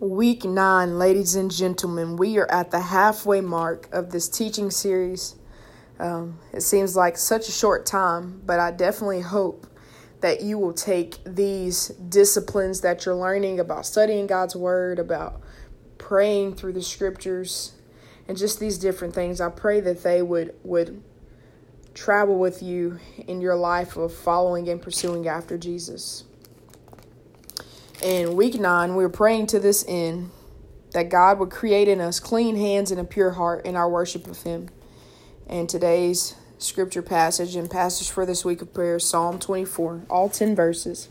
Week nine, ladies and gentlemen, we are at the halfway mark of this teaching series. Um, it seems like such a short time, but I definitely hope that you will take these disciplines that you're learning about studying God's Word, about praying through the Scriptures, and just these different things. I pray that they would would travel with you in your life of following and pursuing after Jesus. In week nine, we were praying to this end that God would create in us clean hands and a pure heart in our worship of Him. And today's scripture passage and passage for this week of prayer, Psalm 24, all 10 verses.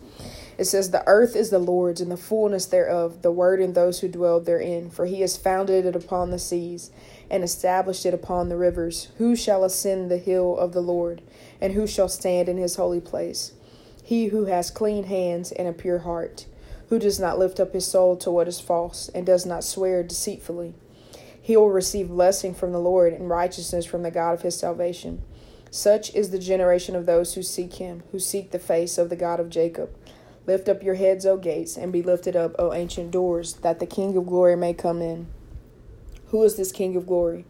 It says, The earth is the Lord's and the fullness thereof, the word and those who dwell therein. For he has founded it upon the seas and established it upon the rivers. Who shall ascend the hill of the Lord? And who shall stand in his holy place? He who has clean hands and a pure heart who does not lift up his soul to what is false, and does not swear deceitfully. He will receive blessing from the Lord and righteousness from the God of his salvation. Such is the generation of those who seek him, who seek the face of the God of Jacob. Lift up your heads, O gates, and be lifted up, O ancient doors, that the King of glory may come in. Who is this King of glory?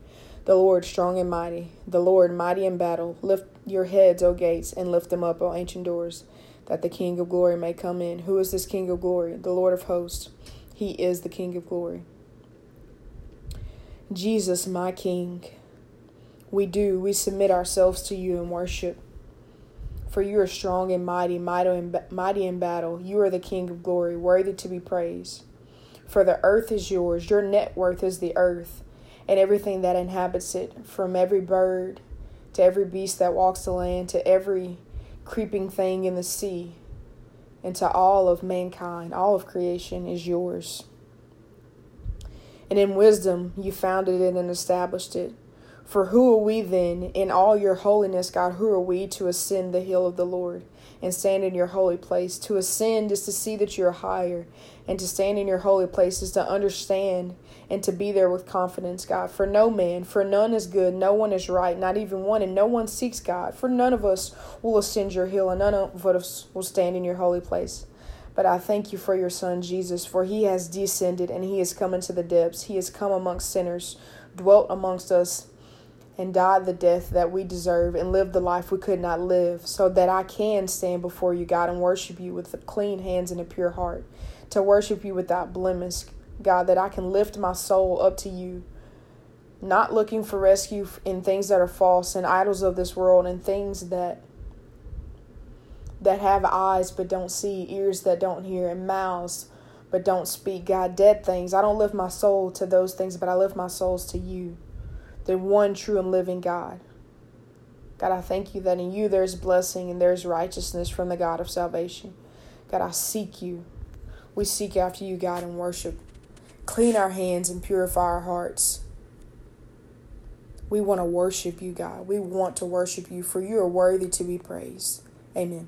The Lord strong and mighty, the Lord mighty in battle. Lift your heads, O gates, and lift them up, O ancient doors that the King of glory may come in. Who is this King of glory? The Lord of hosts. He is the King of glory. Jesus, my King, we do, we submit ourselves to you in worship. For you are strong and mighty, mighty in, mighty in battle. You are the King of glory, worthy to be praised. For the earth is yours, your net worth is the earth, and everything that inhabits it, from every bird to every beast that walks the land, to every creeping thing in the sea, and to all of mankind, all of creation is yours. And in wisdom you founded it and established it. For who are we then, in all your holiness, God, who are we to ascend the hill of the Lord and stand in your holy place? To ascend is to see that you're higher, and to stand in your holy place is to understand and to be there with confidence, God. For no man, for none is good, no one is right, not even one, and no one seeks God. For none of us will ascend your hill, and none of us will stand in your holy place. But I thank you for your Son, Jesus, for he has descended and he has come into the depths. He has come amongst sinners, dwelt amongst us and died the death that we deserve and lived the life we could not live, so that I can stand before you, God, and worship you with clean hands and a pure heart, to worship you without blemish, God, that I can lift my soul up to you, not looking for rescue in things that are false and idols of this world and things that that have eyes but don't see, ears that don't hear, and mouths but don't speak. God, dead things. I don't lift my soul to those things, but I lift my souls to you the one true and living God. God, I thank you that in you there's blessing and there's righteousness from the God of salvation. God, I seek you. We seek after you, God, and worship. Clean our hands and purify our hearts. We want to worship you, God. We want to worship you, for you are worthy to be praised. Amen.